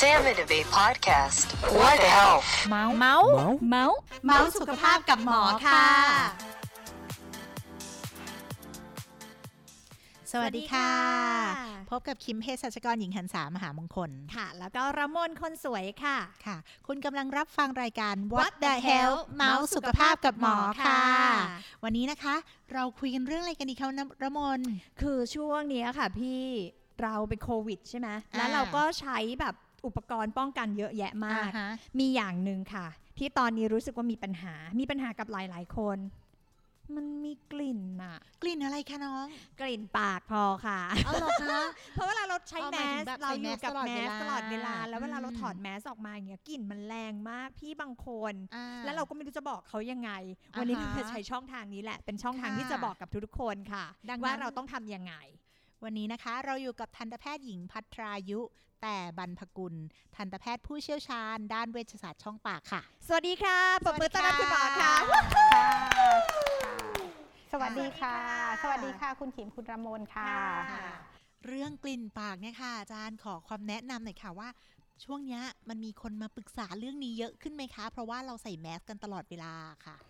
Sam Innovate Podcast What the health เมาส์เมาส์เมาส์เมาส์สุขภาพกับหมอค่ะ สวัสดีค่ะ พบกับคิมเภสัชกรหญิงหันสามหามงคล ค่ะ แล้วก็ระมนคนสวยค่ะ ค่ะ คุณกำลังรับฟังรายการ What What the the Hell Hell เมาส์สุขภาพกับหมอค่ะค่ะ วันนี้นะคะ เราคุยกันเรื่องอะไรกันดีคะน้ำระมน คือช่วงเนี้ยค่ะพี่เราเป็นโควิดใช่ไหมอ่าแล้วเราก็ใช้แบบ อุปกรณ์ป้องกันเยอะแยะมากอ่ฮะมีอย่างหนึ่งค่ะ ที่ตอนนี้รู้สึกว่ามีปัญหา มีปัญหากับหลาย ๆ คน มันมีกลิ่นอะกลิ่นอะไรคะน้อง กลิ่นปากพอค่ะเอาหรอคะเพราะเวลาเราใช้เอาหแมมายถึสงแบบเราใส่อยู่กับแมแมสสตตลลออดดเวเวลาลา แล้วเวลาเราอืมถอดแมสออกมาอย่างเงี้ยกลิ่นมันแรงมากพี่บางคนอ่าแล้วเราก็ไม่รู้จะบอกเขายังไง วันนี้อ่าเราฮะจะใช้ช่องทางนี้แหละ เป็นช่องทางค่ะที่จะบอกกับทุกๆคนค่ะดังนั้นว่าเราต้องทำยังไง วันนี้นะคะเราอยู่กับทันตแพทย์หญิงพัทรายุ แต่บรรพกุล ทันตแพทย์ผู้เชี่ยวชาญ ด้านเวชศาสตร์ช่องปากค่ะ สวัสดีค่ะปรบมือต้อนรับคุณหมอค่ะ สวัสดีค่ะสสวัวัสสดีดีค่ะค่ะ คุณขิมคุณรามนค่ะค่ะ เรื่องกลิ่นปากเนี่ยค่ะ อาจารย์ขอความแนะนำหน่อยค่ะว่าช่วงเนี้ยมันมีคนมาปรึกษาเรื่องนี้เยอะขึ้นไหมคะ เพราะว่าเราใส่แมสกันตลอดเวลาค่ะเออ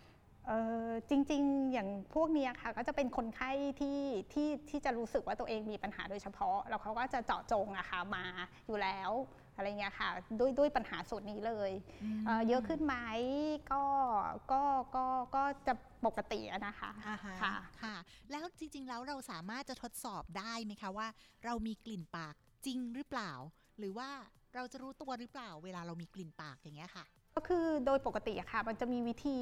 จริงๆ อย่างพวกเนี้ยค่ะก็จะเป็นคนไข้ที่ที่ที่จะรู้สึกว่าตัวเองมีปัญหาโดยเฉพาะ แล้วเขาก็จะเจาะจงอะค่ะมาอยู่แล้วอะไรเงี้ยค่ะด้วยด้วยปัญหาส่วนนี้เลยเอ่อเยอะขึ้นไหมก็ก็ก็ก็จะปกติอะนะคะอ่าฮะค่ะค่ะ แล้วจริง ๆ แล้วเราสามารถจะทดสอบได้ไหมคะว่า เรามีกลิ่นปากจริงหรือเปล่า หรือว่าเราจะรู้ตัวหรือเปล่า เวลาเรามีกลิ่นปากอย่างเงี้ยค่ะ ก็คือโดยปกติอะค่ะมันจะมีวิธี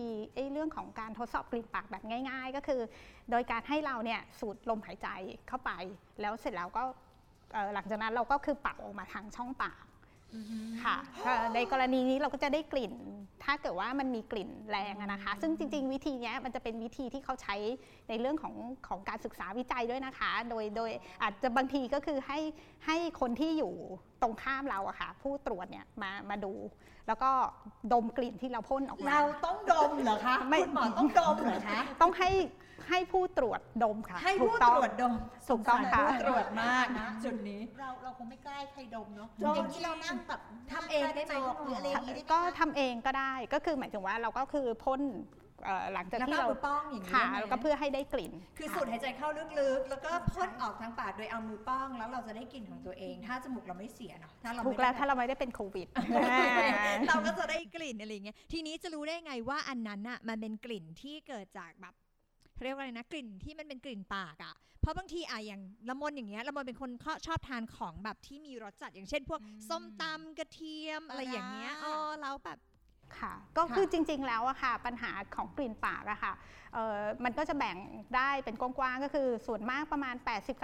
เรื่องของการทดสอบกลิ่นปากแบบง่าย ๆ ก็คือ โดยการให้เราเนี่ยสูดลมหายใจเข้าไป แล้วเสร็จแล้วก็หลังจากนั้นเราก็คือเป่าออกมาทางช่องปาก ค่ะเอ่อในกรณีนี้เราก็จะได้กลิ่น ถ้าเกิดว่ามันมีกลิ่นแรงอะนะคะ ซึ่งจริง ๆ วิธีเนี้ยมันจะเป็นวิธีที่เขาใช้ในเรื่องของของการศึกษาวิจัยด้วยนะคะ โดยโดยอาจจะบางทีก็คือให้ให้คนที่อยู่ตรงข้ามเราอะค่ะ ผู้ตรวจเนี่ยมามาดู แล้วก็ดมกลิ่นที่เราพ่นออกมาเราต้องดมเหรอคะไม่คุณหมอต้องดมเหรอคะต้องให้ ให้ผู้ตรวจดมค่ะให้ถูผู้กต้องตรวจดมถูกต้องค่ะสงสารผู้ตรวจมากนะจุดนี้เราเราคงไม่กล้าให้ใครดมเนาะดมอย่างที่เรานั่งแบบทำเองได้ไหมน้ากระจกหรืออะไรอย่างงี้ได้ไหมก็คะทำเองก็ได้ก็คือหมายถึงว่าเราก็คือพ่นเอ่อหลังจากแล้วที่ก็เรามือป้องอย่างนี้ค่ะได้ไหมแล้วก็เพื่อให้ได้กลิ่น คือสูดหายใจเข้าลึกๆ แล้วก็พ่นออกทางปากโดยเอามือป้อง แล้วเราจะได้กลิ่นของตัวเอง ถ้าจมูกเราไม่เสียเนาะถ้าเราถูไม่กได้แล้วถ้าเราไม่ได้เป็นโควิด เราก็จะได้กลิ่นอะไรอย่างเงี้ยทีนี้จะรู้ได้ไงว่าอันนั้นอะมันเป็นกลิ่นที่เกิดจากแบบ เขาเรียกว่าอะไรนะกลิ่นที่มันเป็นกลิ่นปากอะเพราะบางทีอะอย่างละมนอย่างเงี้ยละมนเป็นคนชอบทานของแบบที่มีรสจัดอย่างเช่น พวกส้มตำกระเทียมอะไรอย่างเงี้ยอ๋อแล้วแบบ ค่ะก็คือจริงๆแล้วอะค่ะปัญหาของกลิ่นปากอะค่ะเอ่อมันก็จะแบ่งได้เป็นกว้างๆก็คือส่วนมากประมาณ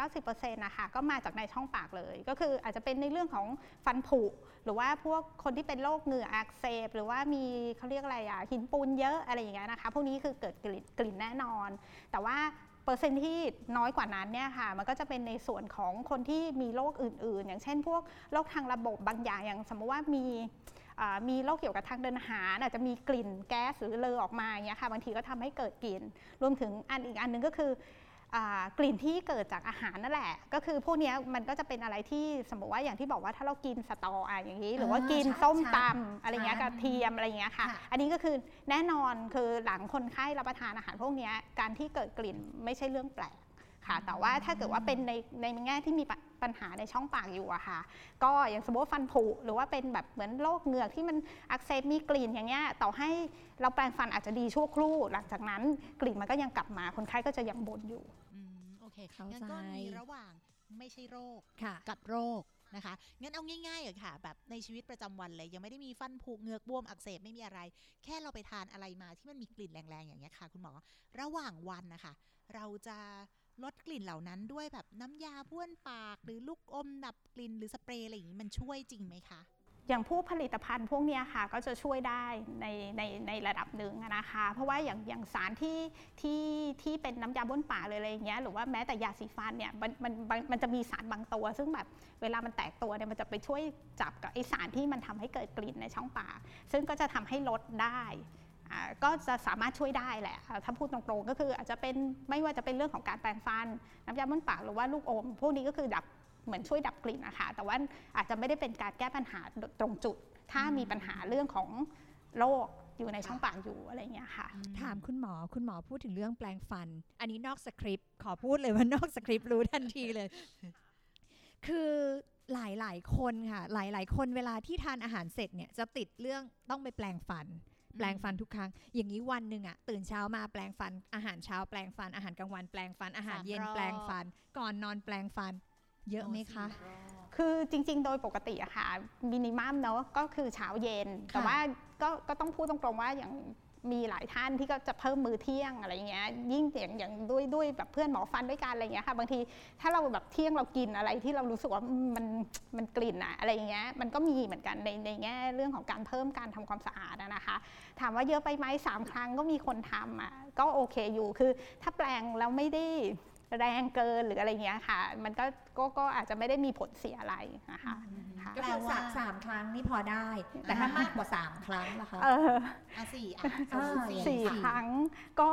80-90%นะคะก็มาจากในช่องปากเลย ก็คืออาจจะเป็นในเรื่องของฟันผุ หรือว่าพวกคนที่เป็นโรคเหงื่ออักเสบ หรือว่ามีเขาเรียกอะไรอะหินปูนเยอะอะไรอย่างเงี้ยนะคะพวกนี้คือเกิดกลิ่นกลิ่นแน่นอน แต่ว่าเปอร์เซ็นต์ที่น้อยกว่านั้นเนี่ยค่ะมันก็จะเป็นในส่วนของคนที่มีโรคอื่นๆ อย่างเช่น พวกโรคทางระบบบางอย่างอย่างสมมติว่ามีอ่า มีโรคเกี่ยวกับทางเดินอาหารอาจจะมีกลิ่นแก๊สหรือเลอออกมาอย่างเงี้ยค่ะบางทีก็ทำให้เกิดกลิ่น รวมถึงอันอีกอันหนึงก็คืออากลิ่นที่เกิดจากอาหารนั่นแหละ ก็คือพวกเนี้ยมันก็จะเป็นอะไรที่สมมติว่าอย่างที่บอกว่าถ้าเรากินสตออะอย่างนี้ หรือว่ากินใช่ส้มใช่ตำอะไรเงี้ยใช่กระเทียมอะไรเงี้ยค่ะค่ะ อันนี้ก็คือแน่นอนคือหลังคนไข้รับประทานอาหารพวกเนี้ยการที่เกิดกลิ่นไม่ใช่เรื่องแปลก ค่ะ แต่ว่าถ้าเกิดว่าเป็นในในแง่ที่มีปัญปัญหาในช่องปากอยู่อะค่ะ ก็อย่างสมมติว่าฟันผุหรือว่าเป็นแบบเหมือนโรคเหงือกที่มันอักเสบมีกลิ่นอย่างเงี้ยต่อให้เราแปรงฟันอาจจะดีชั่วครู่ หลังจากนั้นกลิ่นมันก็ยังกลับมาคนไข้ก็จะยังบ่นอยู่อืมโอเคเข้างั้นก็ใจมีระหว่างไม่ใช่โรคค่ะกับโรคนะคะงั้นเอาง่ายๆอะค่ะ แบบในชีวิตประจำวันเลยยังไม่ได้มีฟันผุเหงือกบวมอักเสบไม่มีอะไร แค่เราไปทานอะไรมาที่มันมีกลิ่นแรงๆอย่างเงี้ยค่ะ คุณหมอ ระหว่างวันนะคะ เราจะ ลดกลิ่นเหล่านั้นด้วยแบบน้ำยาบ้วนปาก หรือลูกอมดับกลิ่นหรือสเปรย์อะไรอย่างนี้มันช่วยจริงไหมคะอย่างผู้ผลิตภัณฑ์พวกนี้ค่ะก็จะช่วยได้ในในในระดับหนึ่งนะคะ เพราะว่าอย่างอย่างสารที่ที่ที่เป็นน้ำยาบ้วนปากเลยอะไรอย่างเงี้ยหรือว่าแม้แต่ยาสีฟันเนี่ยมันมันมันมันจะมีสารบางตัว ซึ่งแบบเวลามันแตกตัวเนี่ยมันจะไปช่วยจับกับไอสารที่มันทำให้เกิดกลิ่นในช่องปากซึ่งก็จะทำให้ลดได้ ก็จะสามารถช่วยได้แหละ ถ้าพูดตรงๆ ก็คืออาจจะเป็นไม่ว่าจะเป็นเรื่องของการแปรงฟัน น้ำยาบ้วนปากหรือว่าลูกอม พวกนี้ก็คือดับเหมือนช่วยดับกลิ่นนะคะ แต่ว่าอาจจะไม่ได้เป็นการแก้ปัญหาตรงจุด ถ้ามีปัญหาเรื่องของโรคอยู่ในช่องปากอยู่อะไรเงี้ยค่ะ ถามคุณหมอคุณหมอพูดถึงเรื่องแปลงฟัน อันนี้นอกสคริปต์ขอพูดเลยว่านอกสคริปต์รู้ทันทีเลย คือหลายหลายๆคนค่ะ หลายหลายๆคนเวลาที่ทานอาหารเสร็จเนี่ยจะติดเรื่องต้องไปแปลงฟัน แปลงฟันทุกครั้ง อย่างนี้วันหนึ่งอะตื่นเช้ามาแปลงฟัน อาหารเช้าแปลงฟัน อาหารกลางวันแปลงฟัน อาหารเย็นสามรอบแปลงฟัน ก่อนนอนแปลงฟัน เยอะไหมคะ คือจริง ๆ โดยปกติอะค่ะมินิมัมเนาะก็คือเช้าเย็น แต่ว่าก็ก็ต้องพูดตรงๆว่าอย่าง มีหลายท่านที่ก็จะเพิ่มมือเที่ยงอะไรเงี้ยยิ่งอย่างอย่างด้วยด้วยแบบเพื่อนหมอฟันด้วยกันอะไรเงี้ยค่ะบางทีถ้าเราแบบเที่ยงเรากินอะไรที่เรารู้สึกว่ามันมันกลิ่นอะอะไรเงี้ยมันก็มีเหมือนกันในในแง่เรื่องของการเพิ่มการทำความสะอาดนะคะ ถามว่าเยอะไปไหมสามครั้งก็มีคนทำอะก็โอเคอยู่คือถ้าแปลงแล้วไม่ได้แรงเกินหรืออะไรเงี้ยค่ะ มันก็ก็ก็อาจจะไม่ได้มีผลเสียอะไรนะคะ ค่ะก็คือสามสามครั้งนี่พอได้ แต่ถ้ามากกว่าสามครั้งนะคะเอออะสี่อะอ่าสี่สี่ค่ะครั้งก็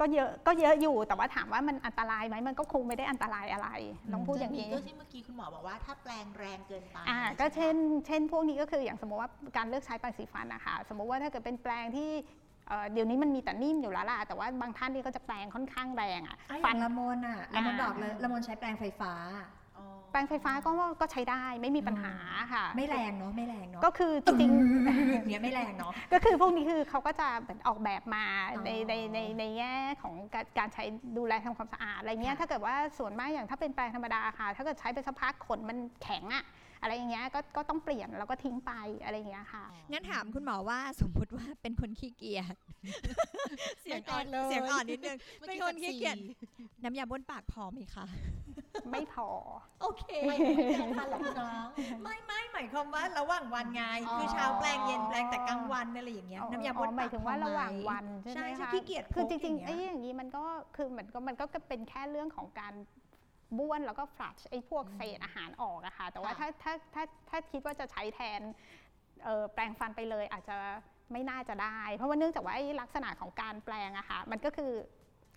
ก็เยอะก็เยอะอยู่แต่ว่าถามว่ามันอันตรายไหมมันก็คงไม่ได้อันตรายอะไรต้องพูดอย่างนี้ก็ที่เมื่อกี้คุณหมอบอกว่าถ้าแปลงแรงเกินไปอ่าก็เช่น เช่น พวกนี้ก็คืออย่างสมมติว่าการเลือกใช้แปรงสีฟันนะคะสมมติว่าถ้าเกิดเป็นแปรงที่เอ่อเดี๋ยวนี้มันมีแต่นิ่มอยู่แล้วล่ะแต่ว่าบางท่านนี่ก็จะแปรงค่อนข้างแรงอะไอ้ฟันละมนอะละมนอ่าบอกเลยละมนใช้แปลงไฟฟ้า อ๋อแปรงไฟฟ้าก็ก็ใช้ได้ไม่มีปัญหาค่ะ ไม่แรงเนาะไม่แรงเนาะก็คือจริงเนี้ยไม่แรงเนาะๆก็คือพวกนี้คือเขาก็จะเหมือนออกแบบมาอ๋อในในในในแง่ของการการใช้ดูแลทำความสะอาดอะไรเงี้ยค่ะถ้าเกิดว่าส่วนมากอย่างถ้าเป็นแปรงธรรมดาค่ะ ถ้าเกิดใช้ไปสักพักขนมันแข็งอะ อะไรอย่างเงี้ยก็ก็ต้องเปลี่ยนแล้วก็ทิ้งไปอะไรอย่างเงี้ยค่ะ งั้นถามคุณหมอว่าสมมุติว่าเป็นคนขี้เกียจเสียงอ่อนไม่เป็นเลยเสียงอ่อนนิดนึงเมื่อเป็นกี้คนขี้เกียจสี่น้ำยาบ้วนปากพอไหมคะไม่พอ โอเคไม่ไม่แปลงฟันหรอกคุณน้องไม่ไม่หมายความว่าระหว่างวันไงอ๋อคือเช้าแปลงเย็นแปลงแต่กลางวันอะไรอย่างเงี้ยอ๋อน้ำยาบ้วนอ๋อหปามากยถึงว่าพอไหมระหว่างวันใช่ไหมใช่ใช่คะขี้เกียจคือพจกริงอๆย่าไอ้เยอย่างนี้มันก็คือเหมือนก็มันก็เป็นแค่เรื่องของการ บ้วนแล้วก็ฟลัชไอ้พวกเศษอาหารออกอะค่ะ แต่ว่าค่ะถ้าถ้าถ้าถ้าคิดว่าจะใช้แทนเอ่อแปรงฟันไปเลยอาจจะไม่น่าจะได้ เพราะว่าเนื่องจากว่าไอ้ลักษณะของการแปลงอะค่ะมันก็คือ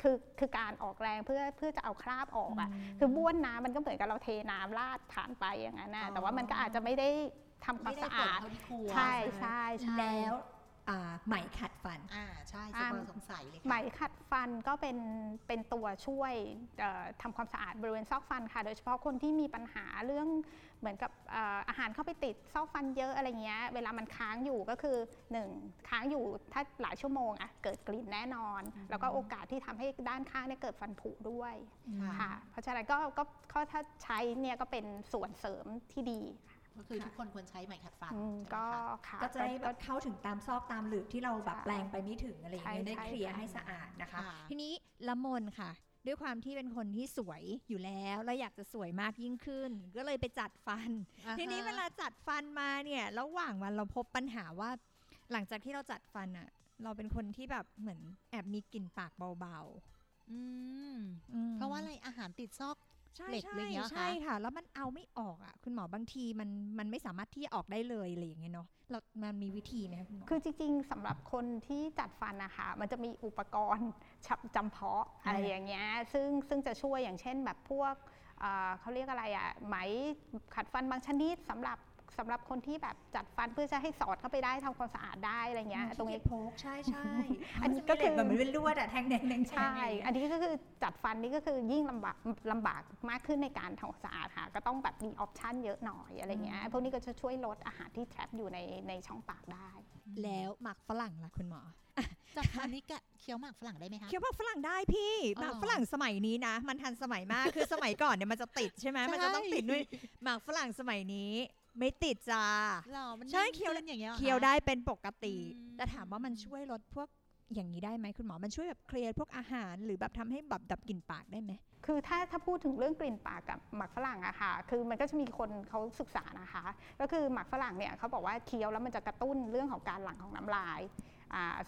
คือคือการออกแรงเพื่อเพื่อจะเอาคราบออกอะคือบ้วนน้ำมันก็เหมือนกับเราเทน้ำราดผ่านไปอย่างนั้นนะอ๋อแต่ว่ามันก็อาจจะไม่ได้ทำความไม่ได้สะผลอาดเท่าที่ควรใช่ใช่ใช่แล้วอ่า ไหมขัดฟันอ่าใช่อ่าสมสงสัยเลยค่ะไหมขัดฟันก็เป็นเป็นตัวช่วยเอ่อทำความสะอาดบริเวณซอกฟันค่ะ โดยเฉพาะคนที่มีปัญหาเรื่องเหมือนกับเอ่ออาหารเข้าไปติดซอกฟันเยอะอะไรเงี้ย เวลามันค้างอยู่ก็คือหนึ่งค้างอยู่ถ้าหลายชั่วโมงอะเกิดกลิ่นแน่นอน แล้วก็โอกาสที่ทำให้ด้านข้างเนี่ยเกิดฟันผุด้วยค่ะค่ะเพราะฉะนั้นก็ก็ก็ถ้าใช้เนี่ยก็เป็นส่วนเสริมที่ดี ก็คือทุกคนควรใช้ไหมขัดฟันอืมใช่ไหมก็คะค่ะก็จะได้แบบเข้าถึงตามซอกตามหลืบที่เราแบบใช่แปลงไปไม่ถึงอะไรอย่างเงี้ยใช่ได้ใช่เคลียร์ค่ะให้สะอาดนะคะค่ะทีนี้ละมนค่ะด้วยความที่เป็นคนที่สวยอยู่แล้วแล้วอยากจะสวยมากยิ่งขึ้น ก็เลยไปจัดฟันอ่าฮะทีนี้เวลาจัดฟันมาเนี่ยระหว่างวันเราพบปัญหาว่า หลังจากที่เราจัดฟันอะเราเป็นคนที่แบบเหมือนแอบมีกลิ่นปากเบาอืมๆอืมเพราะว่าอะไรอาหารติดซอกใช่ เหล็กใช่อะไรอย่างเงี้ยเหรอคะใช่ค่ะ แล้วมันเอาไม่ออกอะ คุณหมอบางทีมันมันไม่สามารถที่จะออกได้เลยอะไรอย่างเงี้ยเนาะเรามันมีวิธีไหมคะคุณหมอคือจริง ๆสำหรับคนที่จัดฟันนะคะมันจะมีอุปกรณ์ฉับจำเพาะอะไรอย่างเงี้ยซึ่งซึ่งจะช่วยอย่างเช่นแบบพวกเอ่อเขาเรียกอะไรอะ่ะไหมขัดฟันบางชนิดสำหรับ สำหรับคนที่แบบจัดฟันเพื่อจะให้สอดเข้าไปได้ทำความสะอาดได้อะไรเงี้ยตรงนี้โพกใช่ใช่อันนี้ก็คือแบบเหมือนเป็นลวดอะแทงแดงแดงใช่ อันนี้ก็คือจัดฟันนี่ก็คือยิ่งลำบากลำบากมากขึ้นในการทำความสะอาดค่ะก็ต้องแบบมีออปชันเยอะหน่อยอะไรเงี้ยพวกนี้ก็จะช่วยลดอาหารที่แทรปอยู่ในในช่องปากได้ แล้วหมักฝรั่งล่ะคุณหมอจับฟันนี่กะเคี้ยวหมากฝรั่งได้ไหมคะเคี้ยวหมักฝรั่งได้พี่อ๋อหมักฝรั่งสมัยนี้นะ มันทันสมัยมากคือสมัยก่อนเนี่ยมันจะติดใช่ไหมใช่มันจะต้องติดด้วยหมักฝรั่งสมัยนี้ ไม่ติดจ้าหรอมันใช่นิ่มเคี้ยวขึ้นอย่างเงี้ยหรอคะเคี้ยวได้เป็นปกติอืมแต่ถามว่ามันช่วยลดพวกอย่างนี้ได้ไหมคุณหมอมันช่วยแบบเคลียร์พวกอาหาร หรือแบบทำให้แบบดับกลิ่นปากได้ไหมคือถ้าถ้าพูดถึงเรื่องกลิ่นปากกับหมักฝรั่งอะค่ะ คือมันก็จะมีคนเขาศึกษานะคะ ก็คือหมักฝรั่งเนี่ยเขาบอกว่าเคี้ยวแล้วมันจะกระตุ้นเรื่องของการหลั่งของน้ำลายอ่า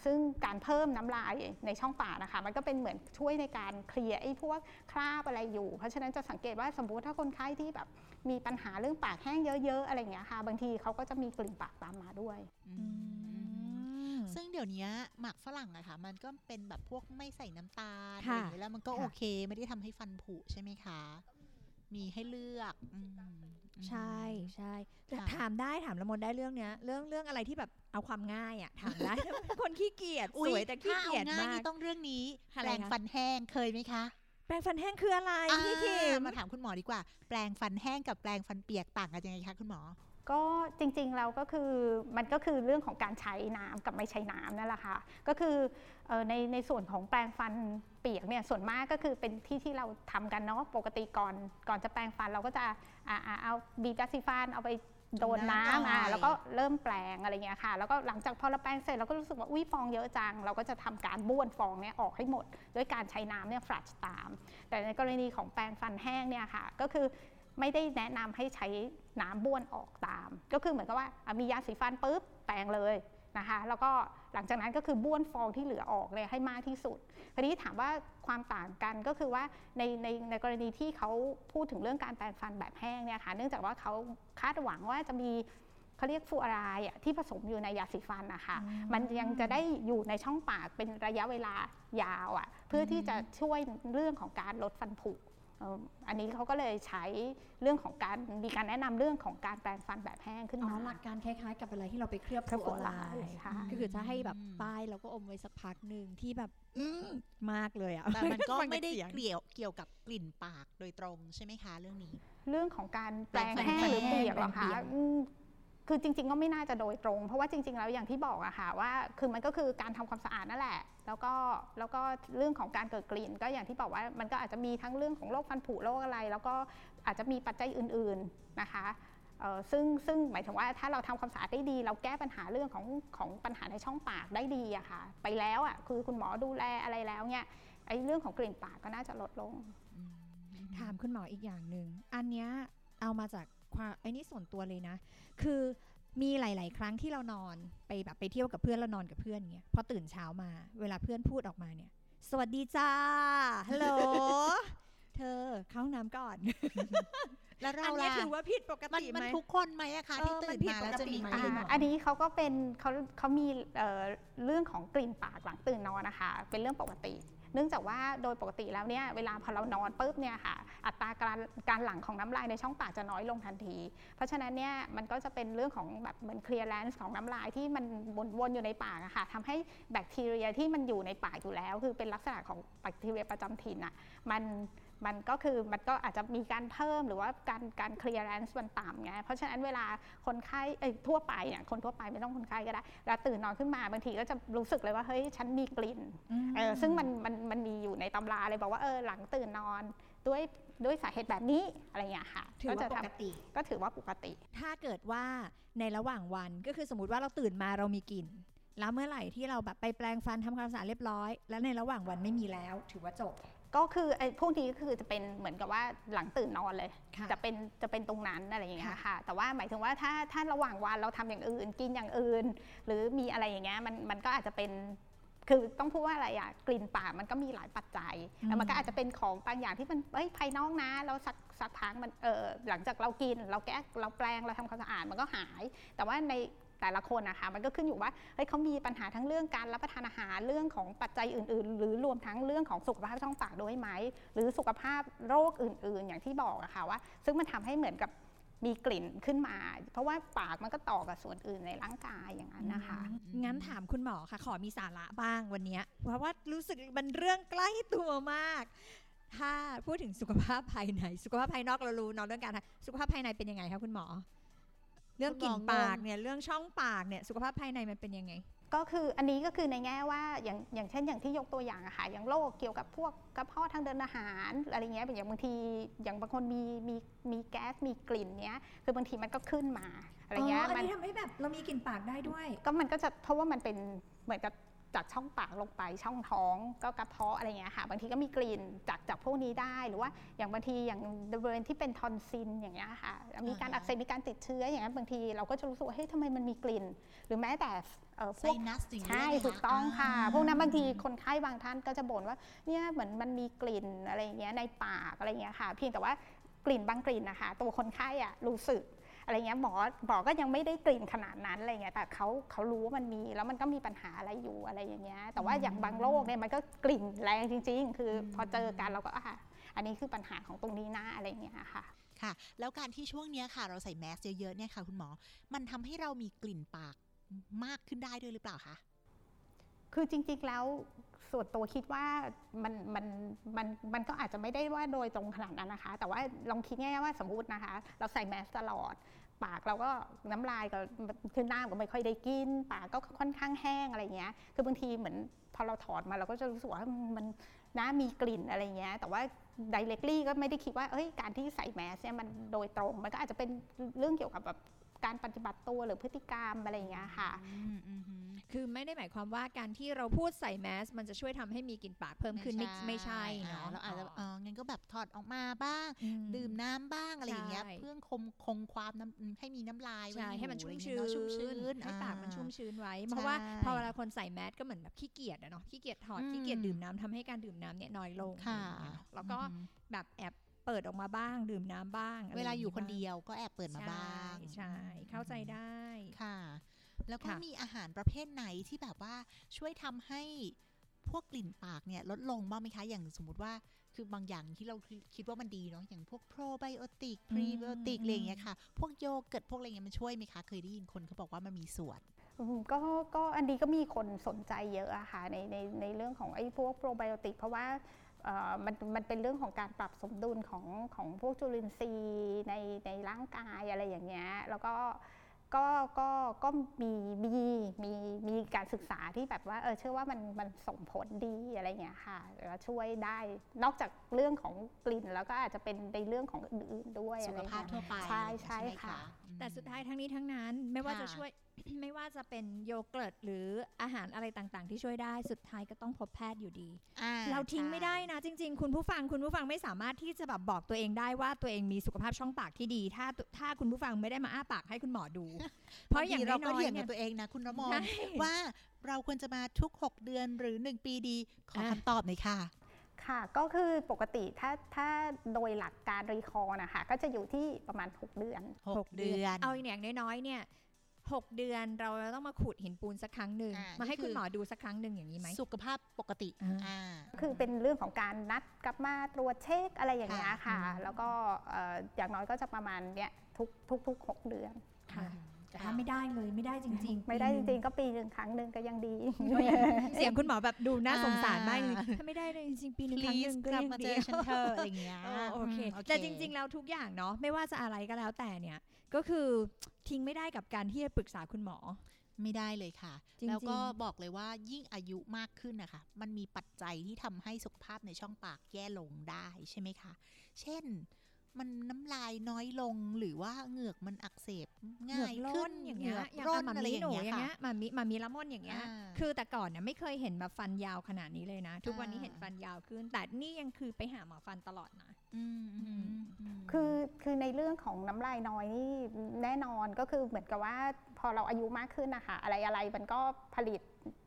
ซึ่งการเพิ่มน้ำลายในช่องปากนะคะ มันก็เป็นเหมือนช่วยในการเคลียร์ไอ้พวกคราบอะไรอยู่ เพราะฉะนั้นจะสังเกตว่าสมมติถ้าคนไข้ที่แบบมีปัญหาเรื่องปากแห้งเยอะ ๆ อะไรอย่างเงี้ยค่ะ บางทีเขาก็จะมีกลิ่นปากตามมาด้วยอืมซึ่งเดี๋ยวนี้หมากฝรั่งอะค่ะ มันก็เป็นแบบพวกไม่ใส่น้ำตาลอะไรค่ะอย่างเงี้ยแล้วมันก็ค่ะโอเค ไม่ได้ทำให้ฟันผุใช่ไหมคะอมีให้เลือกอืมใช่ใช่แต่ค่ะถามได้ถามละมนได้เรื่องเนี้ย เรื่องเรื่องอะไรที่แบบ เอาความง่ายอะถามได้คนขี้เกียจสวยแต่ขี้ถ้าเกียจอาง่ายมากนี่ต้องเรื่องนี้อะไรแปรงคะฟันแห้งเคยไหมคะ แปรงฟันแห้งคืออะไรพี่คิอ่ามมาถามคุณหมอดีกว่า แปรงฟันแห้งกับแปรงฟันเปียกต่างกันยังไงคะคุณหมอก็จริงๆแล้วก็คือมันก็คือเรื่องของการใช้น้ำกับไม่ใช้น้ำนั่นแหละค่ะก็คือเอ่อในในส่วนของแปรงฟันเปียกเนี่ยส่วนมากก็คือเป็นที่ที่เราทำกันเนาะปกติก่อนก่อนจะแปรงฟันเราก็จะอ่าอ่าเอาบีบยาสีฟันเอาไป โดนน้ำน้ำอะหน่อยแล้วก็เริ่มแปรงอะไรเงี้ยค่ะ แล้วก็หลังจากพอเราแปรงเสร็จเราก็รู้สึกว่าอุ้ยฟองเยอะจัง เราก็จะทำการบ้วนฟองเนี่ยออกให้หมด ด้วยการใช้น้ำเนี่ยฟลัชตาม แต่ในกรณีของแปรงฟันแห้งเนี่ยค่ะ ก็คือไม่ได้แนะนำให้ใช้น้ำบ้วนออกตาม ก็คือเหมือนกับว่าอะมียาสีฟันปุ๊บแปรงเลย นะคะแล้วก็หลังจากนั้นก็คือบ้วนฟองที่เหลือออกเลยให้มากที่สุดทีนี้ถามว่าความต่างกันก็คือว่าในในในกรณีที่เขาพูดถึงเรื่องการแปรงฟันแบบแห้งเนี่ยค่ะเนื่องจากว่าเขาคาดหวังว่าจะมีเขาเรียกฟลูออไรด์อะที่ผสมอยู่ในยาสีฟันนะคะมันยังจะได้อยู่ในช่องปากเป็นระยะเวลายาวอะ่ะเพื่อที่จะช่วยเรื่องของการลดฟันผุเอ่ออันนี้เขาก็เลยใช้เรื่องของการมีการแนะนำเรื่องของการแปรงฟันแบบแห้งขึ้นอ๋อมาหลักการคล้ายๆ กับเวลาที่เราไปเคลือบเคลือบฟลูออไรฟลูออไรด์ด์ค่ะก็คือจะให้แบบอืมป้ายเราก็อมไว้สักพักหนึ่งที่แบบอืมมากเลยอะแต่มันก็ฟังจากไม่ได้เสียงเกี่ยวเกี่ยวกับกลิ่นปากโดยตรงใช่ไหมคะเรื่องนี้ เรื่องของการแปรงแปรงแห้งฟันหรือเปียกเหรอแปรงคะเปียกอืม คือจริง ๆ ก็ไม่น่าจะโดยตรง เพราะว่าจริง ๆ แล้วอย่างที่บอกอะค่ะว่า คือมันก็คือการทำความสะอาดนั่นแหละ แล้วก็แล้วก็เรื่องของการเกิดกลิ่น ก็อย่างที่บอกว่ามันก็อาจจะมีทั้งเรื่องของโรคฟันผุโรคอะไร แล้วก็อาจจะมีปัจจัยอื่น ๆนะคะซึ่งซึ่งหมายถึงว่าถ้าเราทำความสะอาดได้ดี เราแก้ปัญหาเรื่องของของปัญหาในช่องปากได้ดีอะค่ะ ไปแล้วอะคือคุณหมอดูแลอะไรแล้วเนี่ยไอ้เรื่องของกลิ่นปากก็น่าจะลดลง ถามคุณหมออีกอย่างหนึ่งอันเนี้ยเอามาจาก ความไอ้นี่ส่วนตัวเลยนะ คือมีหลาย ๆ ครั้งที่เรานอนไปแบบไปเที่ยวกับเพื่อนแล้วนอนกับเพื่อนเงี้ยพอตื่นเช้ามา เวลาเพื่อนพูดออกมาเนี่ย สวัสดีจ้าฮัลโหลเธอเข้าห้องน้ำก่อน แล้วเราอันเนี้ยล่ะถือว่าผิดปกมันติมันไหมทุกคนไหมอะคะเอที่อตื่มันนผิดมาแล้วปกจะติมีไหมกลิ่นอ่าอันนี้เขาก็เป็นเขาเขามีเอ่อเรื่องของกลิ่นปากหลังตื่นนอนนะคะ เป็นเรื่องปกติ เนื่องจากว่าโดยปกติแล้วเนี่ยเวลาพอเรานอนปุ๊บเนี่ยค่ะอัตราการการหลั่งของน้ำลายในช่องปากจะน้อยลงทันที เพราะฉะนั้นเนี่ยมันก็จะเป็นเรื่องของแบบเหมือน clearance ของน้ำลายที่มันวนๆอยู่ในปากอะค่ะทำให้แบคทีเรียที่มันอยู่ในปากอยู่แล้ว คือเป็นลักษณะของแบคทีเรียประจำถิ่นอะมัน มันก็คือมันก็อาจจะมีการเพิ่มหรือว่าการการ clearance มันต่ำไงเพราะฉะนั้นเวลาคนไข้เอ้ยทั่วไปเนี่ยคนทั่วไปไม่ต้องคนไข้ก็ได้เราตื่นนอนขึ้นมาบางทีก็จะรู้สึกเลยว่าเฮ้ยฉันมีกลิ่นเออซึ่งมันมันมันมีอยู่ในตำราเลยบอกว่าเออหลังตื่นนอนด้วยด้วยสาเหตุแบบนี้อะไรอย่างเงี้ยค่ะถือว่าจะปทำกติก็ถือว่าปกติ ถ้าเกิดว่าในระหว่างวันก็คือสมมติว่าเราตื่นมาเรามีกลิ่นแล้วเมื่อไหร่ที่เราแบบไปแปรงฟันทำความสะอาดเรียบร้อย แล้วในระหว่างวันไม่มีแล้ว ถือว่าจบ ก็คือไอ้พวกนี้ก็คือจะเป็นเหมือนกับว่าหลังตื่นนอนเลย ค่ะจะเป็นจะเป็นตรงนั้นอะไรอย่างเงี้ยค่ะค่ะ แต่ว่าหมายถึงว่าถ้าถ้าระหว่างวันเราทำอย่างอื่น กินอย่างอื่น หรือมีอะไรอย่างเงี้ยมันมันก็อาจจะเป็น คือต้องพูดว่าอะไรอะกลิ่นปากมันก็มีหลายปัจจัยแล้วมันก็อาจจะเป็นของบางอย่างที่มันเอ้ยภายนอกนะเราสักสักพักมันเออหลังจากเรากิน เราแก้เราแปรงเราทำความสะอาดมันก็หาย แต่ว่าใน แต่ละคนนะคะ มันก็ขึ้นอยู่ว่าเฮ้ยเขามีปัญหาทั้งเรื่องการรับประทานอาหารเรื่องของปัจจัยอื่น ๆ หรือรวมทั้งเรื่องของสุขภาพช่องปากด้วยไหมหรือสุขภาพโรคอื่น ๆ อย่างที่บอกอะค่ะว่า ซึ่งมันทำให้เหมือนกับมีกลิ่นขึ้นมา เพราะว่าปากมันก็ต่อกับส่วนอื่นในร่างกายอย่างนั้นนะคะ งั้นถามคุณหมอค่ะ ขอมีสาระบ้างวันนี้ เพราะว่ารู้สึกมันเรื่องใกล้ตัวมาก ถ้าพูดถึงสุขภาพภายใน สุขภาพภายนอกเรารู้เนอะเรื่องการสุขภาพภายในเป็นยังไงคะคุณหมอ รื่องกลิ่นคุณหมองงปากเนี่ยเรื่องช่องปากเนี่ยสุขภาพภายในมันเป็นยังไง ก็คืออันนี้ก็คือในแง่ว่าอย่างอย่างเช่นอย่างที่ยกตัวอย่างอะค่ะอย่างโรคเกี่ยวกับพวกกระเพาะทางเดินอาหารอะไรเงี้ยอย่างบางทีอย่างบางคนมีมีมีแก๊สมีกลิ่นเนี้ยคือบางทีมันก็ขึ้นมาอะไรเงี้ยอันมันนี้ทำให้แบบเรามีกลิ่นปากได้ด้วย ก็มันก็จะเพราะว่ามันเป็นเหมือนกับ จากช่องปากลงไปช่องท้องก็กระเพาะอะไรเงี้ยค่ะบางทีก็มีกลิ่นจากจากพวกนี้ได้ หรือว่าอย่างบางทีอย่างบริเวณที่เป็นทอนซิลอย่างเงี้ยค่ะมีการอ่าฮะอักเสบมีการติดเชื้ออย่างนั้นบางทีเราก็จะรู้สึกว่าเฮ้ยทำไมมันมีกลิ่น หรือแม้แต่เอ่อพไซวกนัสอย่างนี้ใช่ไหมคะถูกต้องค่ะอ่พวกนั้นบางทีคนไข้บางท่านก็จะบ่นว่าเนี่ยเหมือนมันมีกลิ่นอะไรอย่างเงี้ยในปากอะไรอย่างเงี้ยค่ะ เพียงแต่ว่ากลิ่นบางกลิ่นนะคะตัวคนไข้อะรู้สึก อะไรเงี้ยหมอหมอก็ยังไม่ได้กลิ่นขนาดนั้นอะไรเงี้ยแต่เขาเขารู้ว่ามันมีแล้วมันก็มีปัญหาอะไรอยู่อะไรอย่างเงี้ยแต่ว่าอย่างบางโรคเนี่ยมันก็กลิ่นแรงจริง ๆ คืออพอเจอกันเราก็อะอันนี้คือปัญหาของตรงนี้นะอะไรอย่างเงี้ยค่ะค่ะ แล้วการที่ช่วงเนี้ยค่ะ เราใส่แมสเยอะๆเนี่ยค่ะ คุณหมอ มันทำให้เรามีกลิ่นปากมากขึ้นได้ด้วยหรือเปล่าคะคือจริงๆแล้วส่วนตัวคิดว่ามันมันมันมันก็อาจจะไม่ได้ว่าโดยตรงขนาดนั้นนะคะ แต่ว่าลองคิดง่ายๆว่าสมมตินะคะ เราใส่แมสตลอด ปากเราก็น้ำลายก็คือหน้าก็ไม่ค่อยได้กิน ปากก็ค่อนข้างแห้งอะไรเงี้ย คือบางทีเหมือนพอเราถอดมาเราก็จะรู้สึกว่ามันน่ามีกลิ่นอะไรเงี้ย แต่ว่า directly ก็ไม่ได้คิดว่าเอ้ยการที่ใส่แมสเนี่ยมันโดยตรง มันก็อาจจะเป็นเรื่องเกี่ยวกับแบบ การปฏิบัติตัวหรือพฤติกรรมอะไรอย่างเงี้ยค่ะอืมอืมอืมคือไม่ได้หมายความว่าการที่เราพูดใส่แมส มันจะช่วยทำให้มีกลิ่นปากเพิ่มขึ้นไม่ไม่ใช่เนาะอ่เราอาจจะเอองั้นก็แบบถอดออกมาบ้างมดื่มน้ำบ้างอะไรอย่างเงี้ยใช่เพื่อคงคงความน้ำให้มีน้ำลายไว้ใช่อยู่ให้มันชุ่มอะไรชื้เงี้ยเอะชุ่มชื้นนให้ปากมันอ่ชุ่มชื้นไว้ เพราะว่าใช่พอเวลาคนใส่แมสก็เหมือนแบบขี้เกียจอะเนาะขี้เกียจถอดอืมขี้เกียจดื่มน้ำทำให้การดื่มน้ำเนี่ยน้อยลงค่ะอะไรอย่างเงี้ยเนอะแล้วก็อืมแบบแอบ เปิดออกมาบ้างดื่มน้ำบ้างอะไรเวลาอยู่คนบ้งเดียวก็แอบเปิดมาบ้าง ใช่ใช่เข้าใจได้ค่ะ แล้วก็ค่ะมีอาหารประเภทไหนที่แบบว่าช่วยทำให้พวกกลิ่นปากเนี่ยลดลงบ้างไหมคะ อย่างสมมติว่าคือบางอย่างที่เราคิดว่ามันดีเนาะอย่างพวกโปรไบโอติกพรีไบโอติกอะไรอย่างเงี้ยค่ะ พวกโยเกิร์ตพวกอะไรเงี้ยมันช่วยไหมคะ เคยได้ยินคนเขาบอกว่ามันมีส่วนอืมก็ก็อันนี้ก็มีคนสนใจเยอะอะค่ะในในในเรื่องของไอ้พวกโปรไบโอติกเพราะว่าเอ่อ มันมันเป็นเรื่องของการปรับสมดุลของของพวกจุลินทรีย์ในในร่างกายอะไรอย่างเงี้ยแล้วก็ก็ก็ก็มีมีมีมีการศึกษาที่แบบว่าเออเชื่อว่ามันมันส่งผลดีอะไรเงี้ยค่ะแล้วช่วยได้นอกจากเรื่องของกลิ่นแล้วก็อาจจะเป็นในเรื่องของอื่นๆด้วยสุอะไรขภาพเงี้ยทั่วไปใช่ใช่ไหมค่ะอืม แต่สุดท้ายทั้งนี้ทั้งนั้นไม่ว่าจะค่ะช่วยไม่ว่าจะเป็นโยเกิร์ตหรืออาหารอะไรต่างๆ ที่ช่วยได้สุดท้ายก็ต้องพบแพทย์อยู่ดีอ่เราทิ้งไม่ได้ใช่นะ จริง ๆ คุณผู้ฟังคุณผู้ฟังไม่สามารถที่จะแบบบอกตัวเองได้ว่าตัวเองมีสุขภาพช่องปากที่ดี ถ้าถ้าคุณผู้ฟังไม่ได้มาอ้าปากให้คุณหมอดู เพราะอย่างบทีเราก็น้อยเถียงๆเนี่กับยตัวเองนะคุณระมอใช่นว่าเราควรจะมาทุก 6 เดือนหรือ 1 ปีดีขออะคำตอบหน่อยค่ะ ค่ะ ก็คือปกติถ้าถ้าโดยหลักการรีคอร์นะคะ ก็จะอยู่ที่ประมาณ 6 เดือน 6 เดือน เอาอย่างน้อยๆเนี่ยหกเดือนเราต้องมาขูดหินปูนสักครั้งหนึ่งอ่ามาให้นี่คือคุณหมอดูสักครั้งหนึ่งอย่างนี้ไหมสุขภาพปกติอ่าอ่าคือเป็นเรื่องของการนัดกลับมาตรวจเช็คอะไรอย่างเงี้ยค่ะค่ะอืมแล้วก็เอ่ออย่างน้อยก็จะประมาณเนี้ยทุกทุกทุกหกเดือนค่ะ แต่ถ้าไม่ได้เลยไม่ได้จริง ๆ ไม่ได้จปีหรินึ่งๆ ก็ปีหนึ่งครั้งหนึ่งก็ยังดี เสียงคุณหมอแบบดูน่าสงสารมากเลยอ่าถ้าไม่ได้เลยจริงๆ ปีหนึ่งครั้งหนึ่ please งก็กลับยังมาดีเจอฉันเธอะอะไรอย่างเงี้ยเออโอเคมแต่จริง ๆ แล้วทุกอย่างเนาะไม่ว่าจะอะไรก็แล้วแต่เนี่ยก็คือทิ้งไม่ได้กับการที่จะปรึกษาคุณหมอไม่ได้เลยค่ะจริงๆแล้วก็บอกเลยว่ายิ่งอายุมากขึ้นนะคะ มันมีปัจจัยที่ทำให้สุขภาพในช่องปากแย่ลงได้ใช่ไหมคะ เช่น มันน้ำลายน้อยลงหรือว่าเหงือกมันอักเสบเหงืง่าอกยล้ขึ้นนอย่างเหเงี้งืยอกอย่างร่นมาอะไรมีอย่าหนูงเงี้ยอย่างค่ะเงี้ยมามีมามีละม่อนอย่างเงี้ยอ่าคือแต่ก่อนเนี่ยไม่เคยเห็นแบบฟันยาวขนาดนี้เลยนะ ทุกวันนี้อ่าเห็นฟันยาวขึ้น แต่นี่ยังคือไปหาหมอฟันตลอดนะอืมอืมอืมคือคือในเรื่องของน้ำลายน้อยนี่แน่นอนก็คือเหมือนกับว่า พอเราอายุมากขึ้นนะคะอะไรอะไรมันก็ผลิต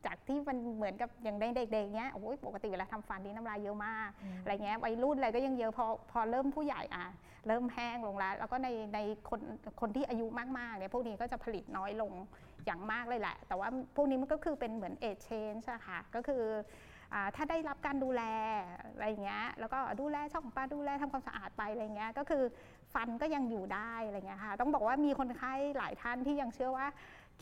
จากที่มันเหมือนกับอย่างในเด็กๆเนี้ยโอ้ยปกติเวลาทำฟันนี่น้ำลายเยอะมากอะไรเงี้ยวัยรุ่นอะไรก็ยังเยอะพอพอเริ่มผู้ใหญ่อะเริ่มแห้งลงแล้ว แล้วก็ในในคนคนที่อายุมากๆเนี่ยพวกนี้ก็จะผลิตน้อยลงอย่างมากเลยแหละ แต่ว่าพวกนี้มันก็คือเป็นเหมือนเอ e เชนใช่ค่ะก็คืออ่าถ้าได้รับการดูแลอะไรเงี้ยแล้วก็ดูแลช่องปากดูแลทำความสะอาดไปอะไรเงี้ยก็คือ ฟันก็ยังอยู่ได้อะไรเงี้ยค่ะ ต้องบอกว่ามีคนไข้หลายท่านที่ยังเชื่อว่า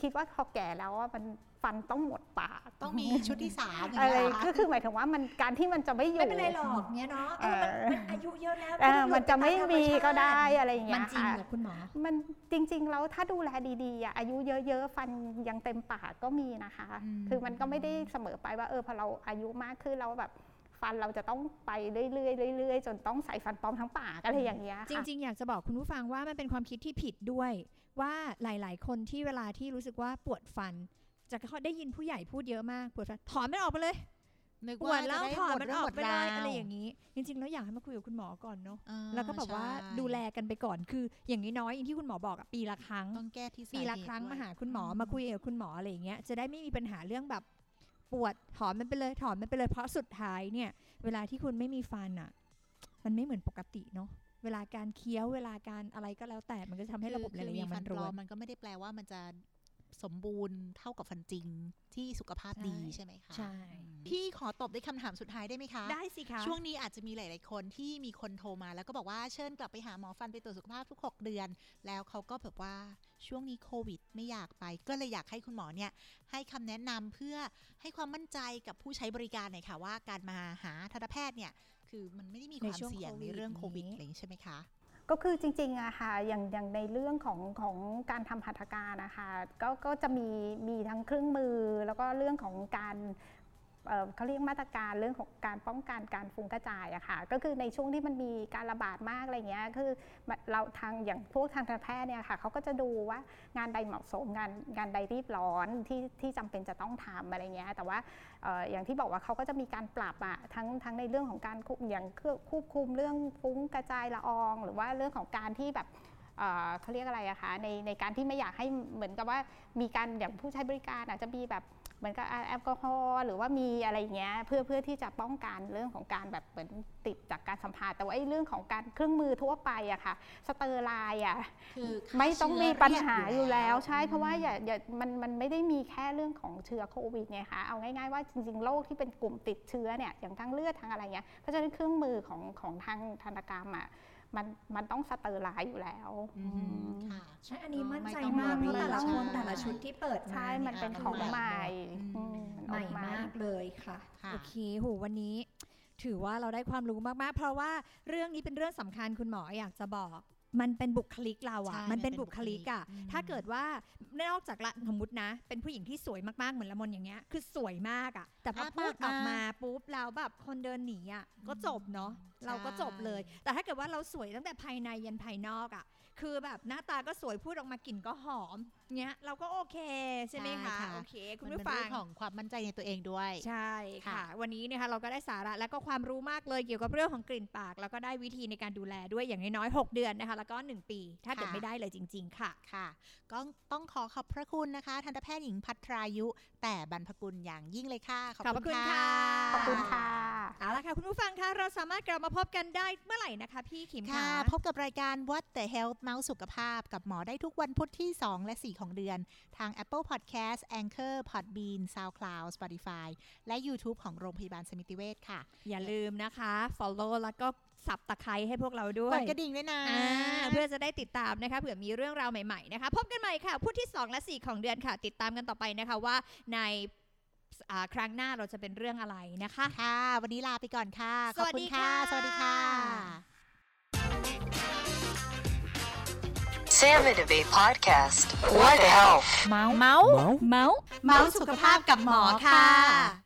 คิดว่าพอแก่แล้วว่ามันฟันต้องหมดปากต้องมีชุดที่สามอย่างอะไรเงี้ยเหรอก็คะคือหมายถึงว่ามันการที่มันจะไม่อยู่ไม่เป็นไรหรอกเนี้ยเนาะเออมันเออมันอายุเยอะแล้วเออหลุมันจะไม่ปตาธรรมีก็ได้ชาติอะไรอย่างเงี้มัยนจริงค่ะเหรอคุณหมอมันจริง ๆ แล้วถ้าดูแลดีๆอะอายุเยอะๆฟันยังเต็มปากก็มีนะคะอืมคือมันก็ไม่ได้เสมอไปว่าเออพอเราอายุมากขึ้นแล้วแบบ ฟันเราจะต้องไปเรื่อยๆเรื่อยๆ จนต้องใส่ฟันปลอมทั้งปากอะไรอย่างเงี้ยจค่ะริง ๆ อยากจะบอกคุณผู้ฟังว่ามันเป็นความคิดที่ผิดด้วย ว่าหลายๆ คนที่เวลาที่รู้สึกว่าปวดฟันจะเขาได้ยินผู้ใหญ่พูดเยอะมากปวดฟันถอนมันออกไปเลยนึกปวว่าดจะแล้วได้ถอนหมดมันเรื่อองอหมกดไปเลรายอะไรวอย่างนี้ จริง ๆ แล้วอยากให้มาคุยกับคุณหมอก่อนเนาะอ่าแล้วก็แบบว่าใช่ดูแลกันไปก่อนคือ อย่างน้อยๆอย่างที่คุณหมอบอกอะปีละครั้งต้องแก้ที่สาปีละเหตุครั้งด้วยมาหาคุณหมอมาคุยกับคุณหมออะไรอย่างเงี้ยจะได้ไม่มีปัญหาเรื่องแบบ ปวดถอนมันไปเลยถอนมันไปเลยเพราะสุดท้ายเนี่ย เวลาที่คุณไม่มีฟันอะมันไม่เหมือนปกติเนาะเวลาการเคี้ยวเวลาการอะไรก็แล้วแต่มันก็จะทำให้ระบบหลายๆอย่างมันรวอนมันก็ไม่ได้แปลว่ามันจะ สมบูรณ์เท่ากับฟันจริงที่สุขภาพดีใช่ใช่ไหมคะใช่พี่ขอตบด้วยคำถามสุดท้ายได้ไหมคะ ได้สิคะ ช่วงนี้อาจจะมีหลาย ๆ คนที่มีคนโทรมา แล้วก็บอกว่าเชิญกลับไปหาหมอฟันไปตรวจสุขภาพทุก 6 เดือน แล้วเขาก็แบบว่าช่วงนี้โควิด ไม่อยากไป ก็เลยอยากให้คุณหมอเนี่ย ให้คำแนะนำเพื่อให้ความมั่นใจกับผู้ใช้บริการหน่อยค่ะว่าการมาหาทันตแพทย์เนี่ย คือมันไม่ได้มีความในช่วงเสี่ยงโควิในดเรื่องโควิดนี้อะไรอย่างนี้ใช่ไหมคะ ก็คือจริงๆอะค่ะอย่างอย่างในเรื่องของของการทำหัตถการนะคะก็ก็จะมีมีทั้งเครื่องมือ แล้วก็เรื่องของการ เขาเรียกมาตรการเรื่องของการป้องกันการฟุ้งกระจายอะค่ะก็คือในช่วงที่มันมีการระบาดมากอะไรเงี้ยคือเราทางอย่างพวกทางการแพทย์เนี่ยค่ะเขาก็จะดูว่างานใดเหมาะสมงานงานใดรีบร้อนที่ที่จำเป็นจะต้องทำอะไรเงี้ยแต่ว่าออย่างที่บอกว่าเขาก็จะมีการปรับอะทั้งทั้งในเรื่องของการควบอย่างควบคุมเรื่องฟุ้งกระจายละออง หรือว่าเรื่องของการที่แบบเอ่อเขาเรียกอะไรอะคะในในการที่ไม่อยากให้เหมือนกับว่ามีการอย่างผู้ใช้บริการอาจจะมีแบบ เหมือนกับแอลกอฮอล์หรือว่ามีอะไรอย่างเงี้ยเพื่อเพื่อที่จะป้องกันเรื่องของการแบบเหมือนติดจากการสัมผัสแต่ว่าไอ้เรื่องของการเครื่องมือทั่วไปอะค่ะ สเตอร์ไลน์อะคือฆ่าไม่ต้องเชื้มีปัญหาเรีกอยู่แล้วใช่อืมเพราะว่าอย่าอย่ามันมันไม่ได้มีแค่เรื่องของเชื้อโควิดไงคะเอาง่ายๆว่าจริงๆโรคที่เป็นกลุ่มติดเชื้อเนี่ยอย่างทั้งเลือดทั้งอะไรเงี้ยเพราะฉะนั้นเครื่องมือของของทางทันตกรรมอะ มันมันต้องสเตอร์ไลน์อยู่แล้วอืมอืมค่ะใช่อันนี้มั่นใจไม่ต้องมาก worry เพราะแต่ละคนใช่แต่ละชุดที่เปิดมาใช่เยมันเป็นอะของมันใหม่ใหม่อืมอืมใหม่ออกมากเลยค่ะค่ะโอเคโหวันนี้ ถือว่าเราได้ความรู้มากๆ เพราะว่าเรื่องนี้เป็นเรื่องสำคัญคุณหมออยากจะบอก มันเป็นบุคลิกเราอะใช่มันเป็นมันเป็นบุคลิกอะบุคลิกอืมถ้าเกิดว่านอกจากละสมมตินะ เป็นผู้หญิงที่สวยมากๆเหมือนละมนอย่างเงี้ย คือสวยมากอะแต่พออะพูดปากออกมามาปุ๊บแล้วแบบคนเงี้ยหนีอะก็จบเนาะใช่เราก็จบเลย แต่ถ้าเกิดว่าเราสวยตั้งแต่ภายในยันภายนอกอะคือแบบหน้าตาก็สวยพูดออกมากลิ่นก็หอมเงี้ยเราก็โอเค ใช่ไหมใช่คะค่ะโอเค คุณมันผู้เป็นฟัเรื่องงของความมั่นใจในตัวเองด้วย ใช่ค่ะค่ะ วันนี้นะคะเราก็ได้สาระและก็ความรู้มากเลยเกี่ยวกับเรื่องของกลิ่นปาก แล้วก็ได้วิธีในการดูแลด้วยอย่างน้อยๆ6เดือนนะคะ แล้วก็ 1 ปี ถ้าเกิดไม่ได้เลยจริง ๆ ค่ะค่ะ ก็ต้องขอขอบพระคุณนะคะ ทันตแพทย์หญิงพัทรายุ แต่บรรพกุลอย่างยิ่งเลยค่ะขอบขอบพระคุณค่ะขอบคุณค่ะเอาละค่ะคุณผู้ฟังคะเราสามารถกลับมาพบกันได้เมื่อไหร่นะคะ พี่ขิมค่ะค่ะพบกับรายการ What the Health เมาส์สุขภาพ กับหมอได้ทุกวันพุธที่ 2 และ 4ของเดือน ทาง Apple Podcast Anchor Podbean SoundCloud Spotify และ YouTube ของโรงพยาบาลสมิติเวชค่ะ อย่าลืมนะคะ follow แล้วก็สับตะไคร้ให้พวกเราด้วกยดกระดิ่งด้วยนะอ่าเพื่อจะได้ติดตามนะคะเผื่อมีเรื่องราวใหม่ๆนะคะพบกันใหม่ค่ะพุธที่ 2 และ 4 ของเดือนค่ะ ติดตามกันต่อไปนะคะว่าในอ่าครั้งหน้าเราจะเป็นเรื่องอะไรนะคะ ค่ะ วันนี้ลาไปก่อนค่ะ ขอบคุณสวัสดีค่ะค่ะ สวัสดีค่ะ Salmon Debate Podcast. What the health? เมาส์เมาส์เมาส์เมาส์สุขภาพกับหมอค่ะ